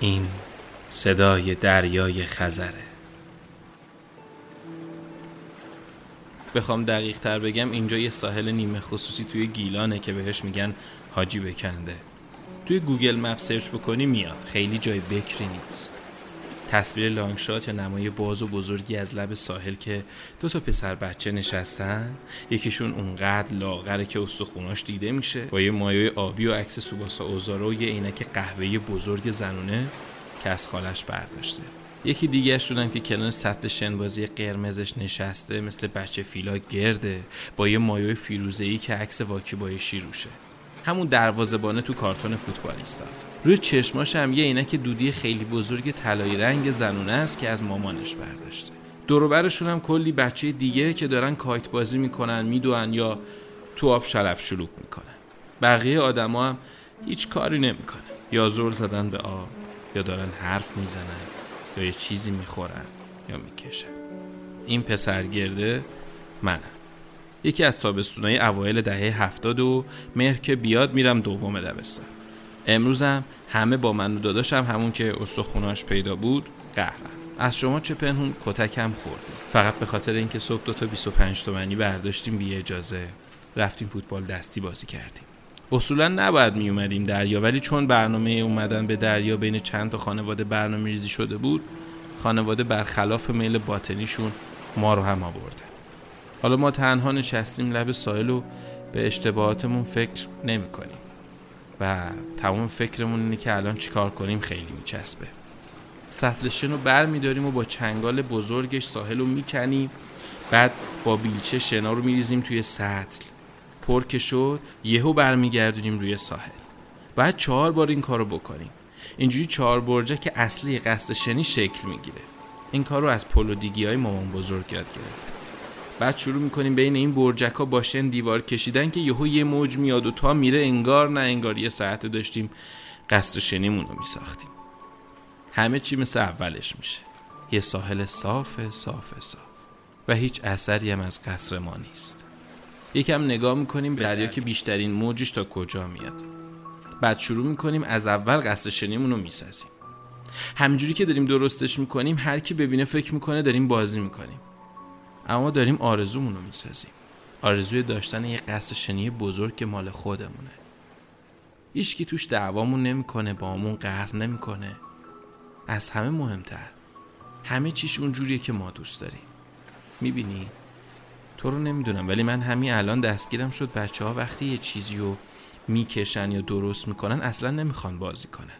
این صدای دریای خزره. بخوام دقیق تر بگم اینجا یه ساحل نیمه خصوصی توی گیلانه که بهش میگن حاجی بکنده. توی Google Map search بکنی میاد. خیلی جای بکری نیست. تصویر long shot یا نمای باز و بزرگی از لب ساحل که دو تا پسر بچه نشستن یکیشون اونقدر لاغره که استخوناش دیده میشه با یه مایو آبی و عکس سوباسا اوزارو و یه عینک قهوه‌ای بزرگ زنونه که از خالش برداشته. یکی دیگه شدن که کنار سطل شنبازی قرمزش نشسته مثل بچه فیلا گرده با یه مایه فیروزه‌ای که عکس واکیبایشی روشه همون دروازه‌بانه تو کارتون فوتبالیستا روی چشماش هم یه عینک دودی خیلی بزرگ طلایی رنگ زنونه است که از مامانش برداشته. دوروبرشون هم کلی بچه دیگه که دارن کایت بازی می‌کنن میدوئن یا تو آب شلب شلوک می‌کنن. بقیه آدما هم هیچ کاری نمی‌کنن. یا زل زدن به آب یا دارن حرف می‌زنن یا یه چیزی می‌خورن یا می‌کشن. این پسر گرده منم. یکی از تابستونای اوایل دهه هفتاد و مهر که بیاد میرم دوم دبستان. امروزم همه با من و داداشم همون که استخوناش پیدا بود قهرن از شما چه پنهون کتکم خورده. فقط به خاطر اینکه صبح دو تا 25 تومنی برداشتیم بی اجازه رفتیم فوتبال دستی بازی کردیم. اصولا نباید می اومدیم دریا ولی چون برنامه اومدن به دریا بین چند تا خانواده برنامه ریزی شده بود خانواده برخلاف میل باطنیشون ما رو هم آورده. حالا ما تنها نشستیم لب ساحل و به اشتباهاتمون فکر نمی کنیم و تمام فکرمون اینه که الان چیکار کنیم خیلی میچسبه. سطل شن رو بر میداریم و با چنگال بزرگش ساحل رو می‌کنیم. بعد با بیلچه شنا رو میریزیم توی سطل. پر که شد یهو برمیگردونیم روی ساحل. بعد چهار بار این کارو بکنیم. اینجوری چهار برجه که اصلی قصد شنی شکل می‌گیره. این کار رو از پلودیگی های مامان بزرگ یاد گرفتم بعد شروع می‌کنیم بین این برجک ها باشن دیوار کشیدن که یهو یه موج میاد و تا میره انگار نه انگار یه ساعت داشتیم قصد شنیمون رو میساختیم. همه چی مثل اولش میشه. یه ساحل صاف صاف صاف. و هیچ اثری هم از قصر ما نیست. یکم نگاه می‌کنیم به دریا که بیشترین موجش تا کجا میاد. بعد شروع می‌کنیم از اول قصد شنیمون رو می‌سازیم. همینجوری که داریم درستش می‌کنیم هر کی ببینه فکر می‌کنه داریم بازی می‌کنیم. اما داریم آرزومون رو می‌سازیم. آرزوی داشتن یه قصد شنی بزرگ که مال خودمونه. هیچکی توش دعوامون نمی‌کنه با همون قهر نمی‌کنه. از همه مهمتر. همه چیش اونجوریه که ما دوست داریم. می‌بینی؟ تو رو نمی‌دونم ولی من همین الان دستگیرم شد بچه ها وقتی یه چیزی رو می‌کشن یا درست می‌کنن اصلا نمی‌خوان بازی کنن.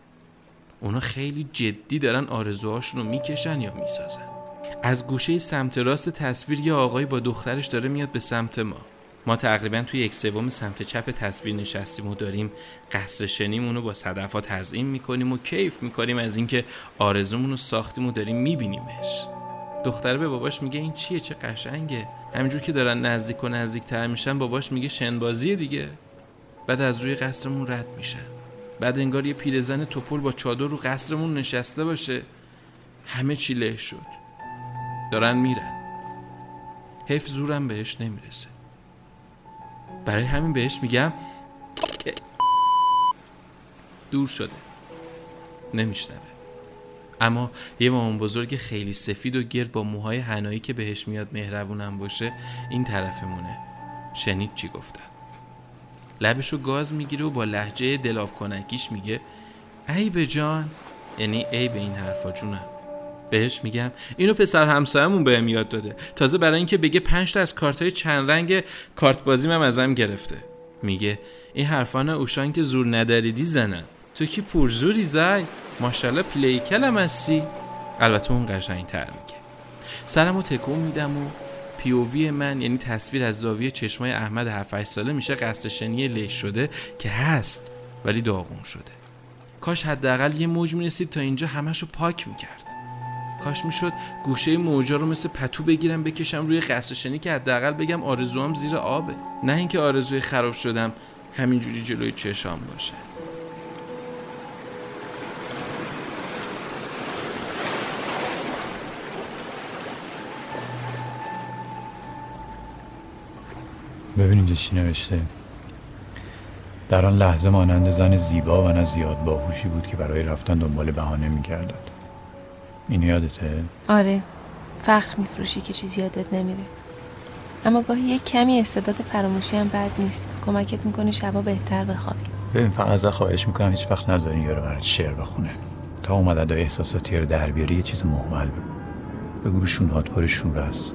اونا خیلی جدی دارن آرزوهاشون رو می‌کشن یا می‌سازن. از گوشه سمت راست تصویر یه آقایی با دخترش داره میاد به سمت ما. ما تقریبا توی یک سوم سمت چپ تصویر نشستیم و داریم قصر شنیمون رو با صدفات تزیین می‌کنیم و کیف می‌کنیم از اینکه آرزومون رو ساختیم و داریم میبینیمش. دختره به باباش میگه این چیه؟ چه قشنگه. همینجور که دارن نزدیک و نزدیک تر میشن باباش میگه شنبازیه دیگه. بعد از روی قصرمون رد میشن. بعد انگار یه پیرزن توپل با چادر رو قصرمون نشسته باشه. همه چی له شد. دارن میرن. حیف زورم بهش نمی‌رسه. برای همین بهش میگم دور شده. نمیشنوه. اما یه مامان بزرگ خیلی سفید و گرد با موهای هنایی که بهش میاد مهربونم باشه این طرفمونه. شنید چی گفتم لبشو گاز می‌گیره و با لحجه دلاب کنکیش میگه ای به جان. یعنی ای به این حرفا جونم. بهش میگم. اینو پسر همسایمون بهم یاد داده. تازه برای اینکه بگه پنج تا از کارت های چند رنگ کارت بازی من ازم گرفته. میگه این حرفان اوشان که زور نداریدی زنن. تو کی پرزوری زای؟ ماشاءالله پلی کلم هستی. البته اون قشنگ تر میگه سرمو تکون میدم و پیووی من یعنی تصویر از زاویه چشمای احمد 7 ساله میشه قصد شنی له شده که هست ولی داغون شده. کاش حداقل یه موج می‌رسید تا اینجا همشو پاک می‌کرد. کاش می‌شد گوشه موجا رو مثل پتو بگیرم بکشم روی قصر شنی که حداقل بگم آرزوام زیر آبه. نه اینکه آرزوی خراب شدم همینجوری جلوی چشام باشه. ببینید چی نوشته. در آن لحظه مانند زن زیبا و نه زیاد باهوشی بود که برای رفتن دنبال بهانه می‌کردد این یادته؟ آره. فخر میفروشی که چیزی یادت نمیره. اما گاهی یک کمی استعداد فراموشی هم بد نیست. کمکت می‌کنه شبا بهتر بخوابی. ببین فقط ازت خواهش می‌کنم هیچ وقت نذارین یارو برات شعر بخونه. تا اومد ادای احساساتی رو در بیاری یه چیز محمل بگو. بگو رو شونهات پر شور است.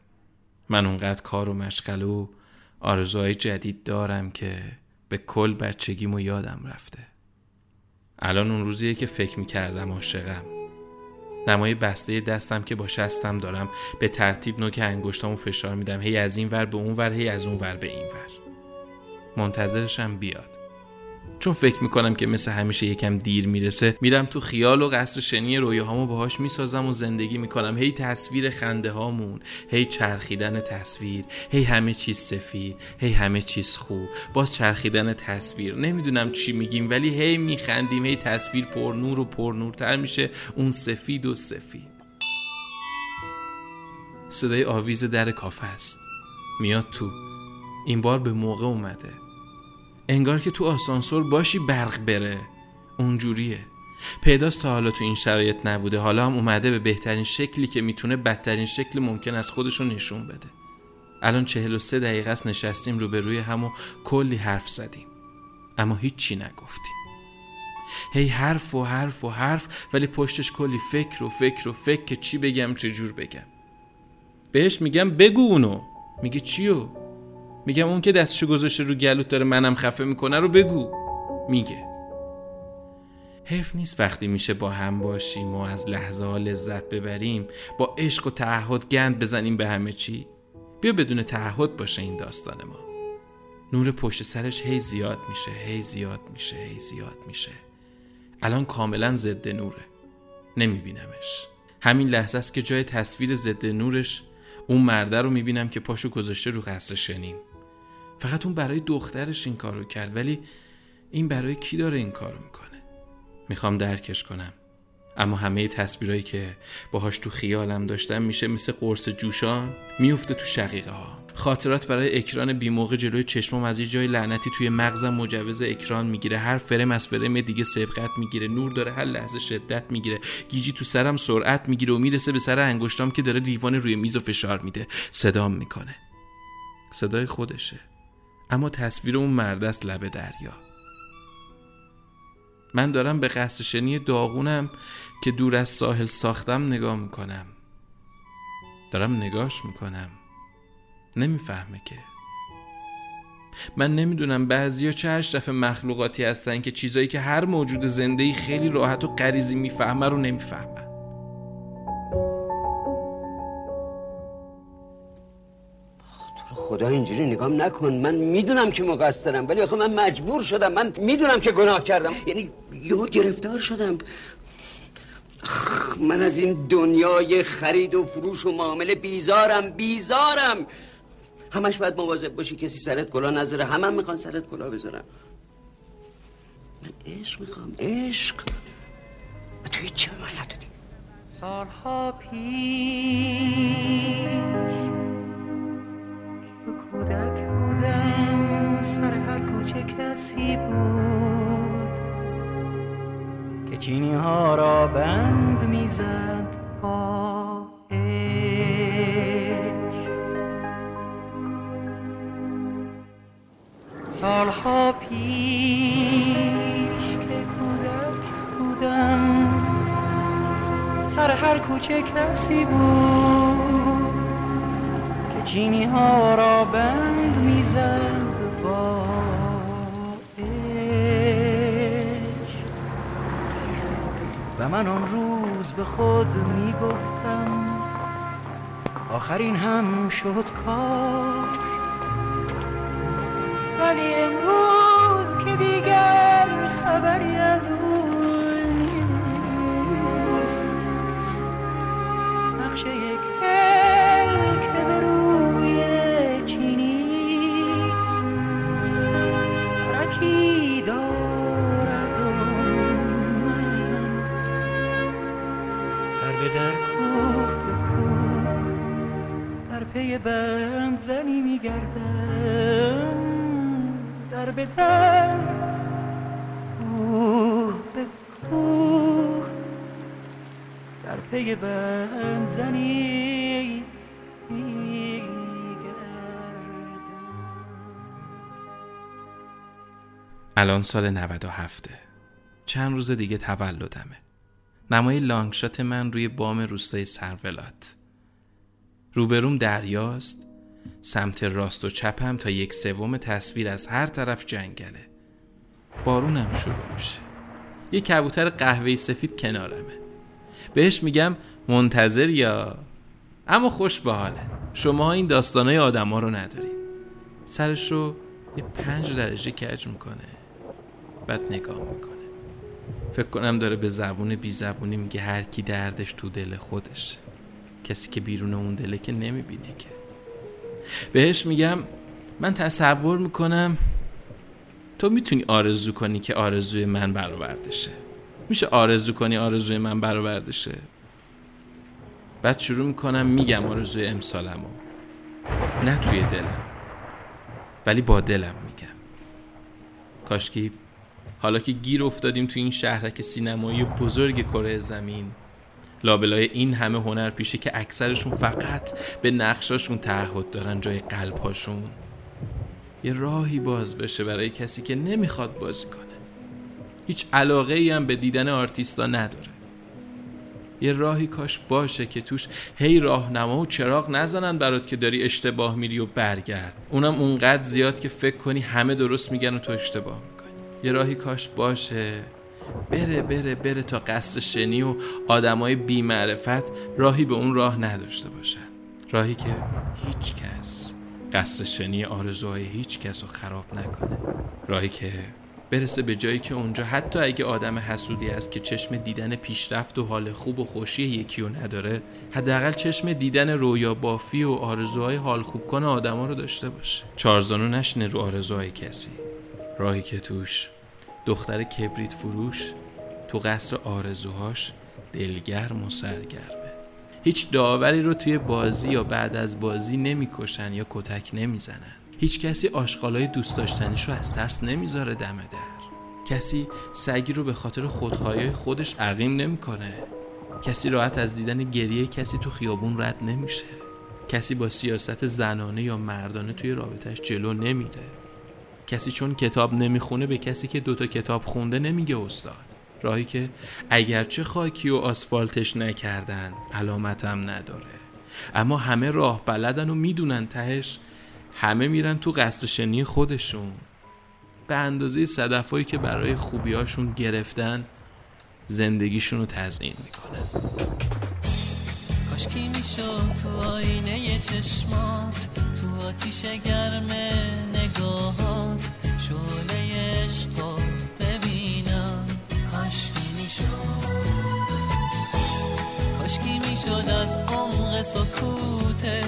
من اونقدر کار و مشغله و آرزوهای جدید دارم که به کل بچگیمو یادم رفته. الان اون روزیه که فکر می‌کردم عاشقم. نمای بسته دستم که با شستم دارم. به ترتیب نوک انگشتامو فشار میدم. هی از این ور به اون ور هی از اون ور به این ور. منتظرشم بیاد. چون فکر می‌کنم که مثل همیشه یکم دیر می‌رسه میرم تو خیال و قصر شنی رویاهامو باهاش می‌سازم و زندگی می‌کنم. هی تصویر خنده هامون هی چرخیدن تصویر هی همه چیز سفید هی همه چیز خوب. باز چرخیدن تصویر. نمی‌دونم چی میگیم ولی هی میخندیم هی تصویر پر نور و پر نورتر میشه. اون سفید و سفید. صدای آویز در کافه است. میاد تو. این بار به موقع اومده. انگار که تو آسانسور باشی برق بره. اونجوریه. پیداست تا حالا تو این شرایط نبوده. حالا هم اومده به بهترین شکلی که می‌تونه بدترین شکل ممکن از خودشون نشون بده. الان چهل و سه دقیقه است نشستیم رو به روی هم و کلی حرف زدیم. اما هیچی نگفتیم. هی حرف و حرف و حرف ولی پشتش کلی فکر و فکر و فکر که چی بگم چه جور بگم. بهش میگم بگو اونو. میگه چیو؟ میگم اون که دستشو گذاشته رو گلوت داره منم خفه می‌کنه رو بگو. میگه. حیف نیست وقتی میشه با هم باشیم و از لحظه ها لذت ببریم با عشق و تعهد گند بزنیم به همه چی؟ بیا بدون تعهد باشه این داستان ما. نور پشت سرش هی زیاد میشه هی زیاد میشه هی زیاد میشه. الان کاملا ضد نوره. نمیبینمش. همین لحظه است که جای تصویر ضد نورش اون مرده رو می‌بینم که پاشو گذاشته رو قصر شنیم. فقط اون برای دخترش این کارو کرد ولی این برای کی داره این کارو می‌کنه؟ می‌خوام درکش کنم. اما همه تصویرهایی که باهاش تو خیالم داشتم میشه مثل قرص جوشان میفته تو شقیقه ها خاطرات برای اکران بیموقع جلوی چشمم از یه جای لعنتی توی مغزم مجوز اکران می‌گیره. هر فرم از فرم دیگه سبقت می‌گیره. نور داره هر لحظه شدت می‌گیره. گیجی تو سرم سرعت می‌گیره و می‌رسه به سر انگشتام که داره دیوان روی میز و فشار میده. صدام می‌کنه. صدای خودشه. اما تصویر اون مرد است لب دریا. من دارم به قصر شنی داغونم که دور از ساحل ساختم نگاه می‌کنم. دارم نگاش می‌کنم. نمی‌فهمه که. من نمی‌دونم بعضیا چه اشرف مخلوقاتی هستن که چیزایی که هر موجود زنده خیلی راحت و غریزی می‌فهمه رو نمی‌فهمن. خدا اینجوری نگام نکن. من می‌دونم که مقصرم ولی آخه من مجبور شدم. من می‌دونم که گناه کردم. یعنی یهو گرفتار شدم. من از این دنیای خرید و فروش و معامله بیزارم بیزارم. همش باید مواظب باشی کسی سرت کلا نذاره. همه هم می‌خوان سرت کلا بذارم من عشق می‌خوام عشق. تو هیچ به من ندادی. سالها پیش چینی ها را بند می‌زد سالها پیش که کودک بودم در کوچه کسی بود که چینی ها را بند می‌زد. و من آن روز به خود می‌گفتم آخرین هم شد کار. ولی امروز که دیگر خبری از او الان سال 97 چند روز دیگه تولدمه. نمای لانگشات من روی بام روستای سرولات روبروم دریاست. سمت راست و چپم تا یک سوم تصویر از هر طرف جنگله. بارونم شروع میشه. یه کبوتر قهوه‌ای سفید کنارمه. بهش میگم منتظر یا؟ اما خوش به حاله شما این داستانای آدما رو ندارید. سرش رو یه پنج درجه کج می‌کنه. بعد نگاه می‌کنه. فکر کنم داره به زبون بی زبونی میگه هر کی دردش تو دل خودش. کسی که بیرون اون دله که نمی‌بینه که. بهش میگم من تصور می‌کنم تو می‌تونی آرزو کنی که آرزوی من برآورده شه میشه آرزو کنی آرزوی من برآورده شه بعد شروع می‌کنم میگم آرزوی امسالمو. نه توی دلم ولی با دلم میگم. کاشکی حالا که گیر افتادیم تو این شهرک سینمایی بزرگ کره زمین لابلای این همه هنر پیشه که اکثرشون فقط به نقشاشون تعهد دارن جای قلبهاشون یه راهی باز بشه برای کسی که نمی‌خواد بازی کنه. هیچ علاقه ای هم به دیدن آرتیستا نداره. یه راهی کاش باشه که توش هی راهنما و چراغ نزنن برات که داری اشتباه میری و برگرد. اونم اونقدر زیاد که فکر کنی همه درست میگن و تو اشتباه می‌کنی. یه راهی کاش باشه بره بره بره تا قصد شنی و آدمای بیمعرفت راهی به اون راه نداشته باشن. راهی که هیچ کس قصد شنی آرزوهای هیچ کس رو خراب نکنه. راهی که برسه به جایی که اونجا حتی اگه آدم حسودی است که چشم دیدن پیشرفت و حال خوب و خوشی یکی رو نداره حداقل چشم دیدن رویا بافی و آرزوهای حال خوب کنه آدما رو داشته باشه. چارزانو نشنه رو آرزوهای کسی. راهی که توش دختر کبریت فروش تو قصر آرزوهاش دلگرم و سرگرمه. هیچ داوری رو توی بازی یا بعد از بازی نمی‌کشن یا کتک نمی‌زنن. هیچ کسی آشغالای دوست داشتنیش رو از ترس نمی‌ذاره دم در. کسی سگی رو به خاطر خودخواهی خودش عقیم نمی‌کنه. کسی راحت از دیدن گریه کسی تو خیابون رد نمیشه. کسی با سیاست زنانه یا مردانه توی رابطهش جلو نمیره. کسی چون کتاب نمی‌خونه به کسی که دوتا کتاب خونده نمیگه استاد. راهی که اگرچه خاکی و آسفالتش نکردن علامتم نداره. اما همه راه بلدن و می‌دونن تهش همه میرن تو قصر شنی خودشون. به اندازه صدفایی که برای خوبیاشون گرفتن زندگیشون رو تزیین می‌کنن کاشکی می‌شد تو آینه چشمات تو آتیش گرم نگاهات شعله عشقا ببینم. کاشکی می‌شد. کاشکی می‌شد از عمق سکوتت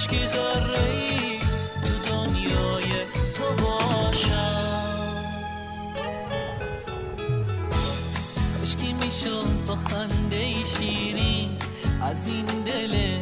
کاش که ذره ای تو دنیای تو باشم. کاشکی می‌شد با خنده شیرین از این دل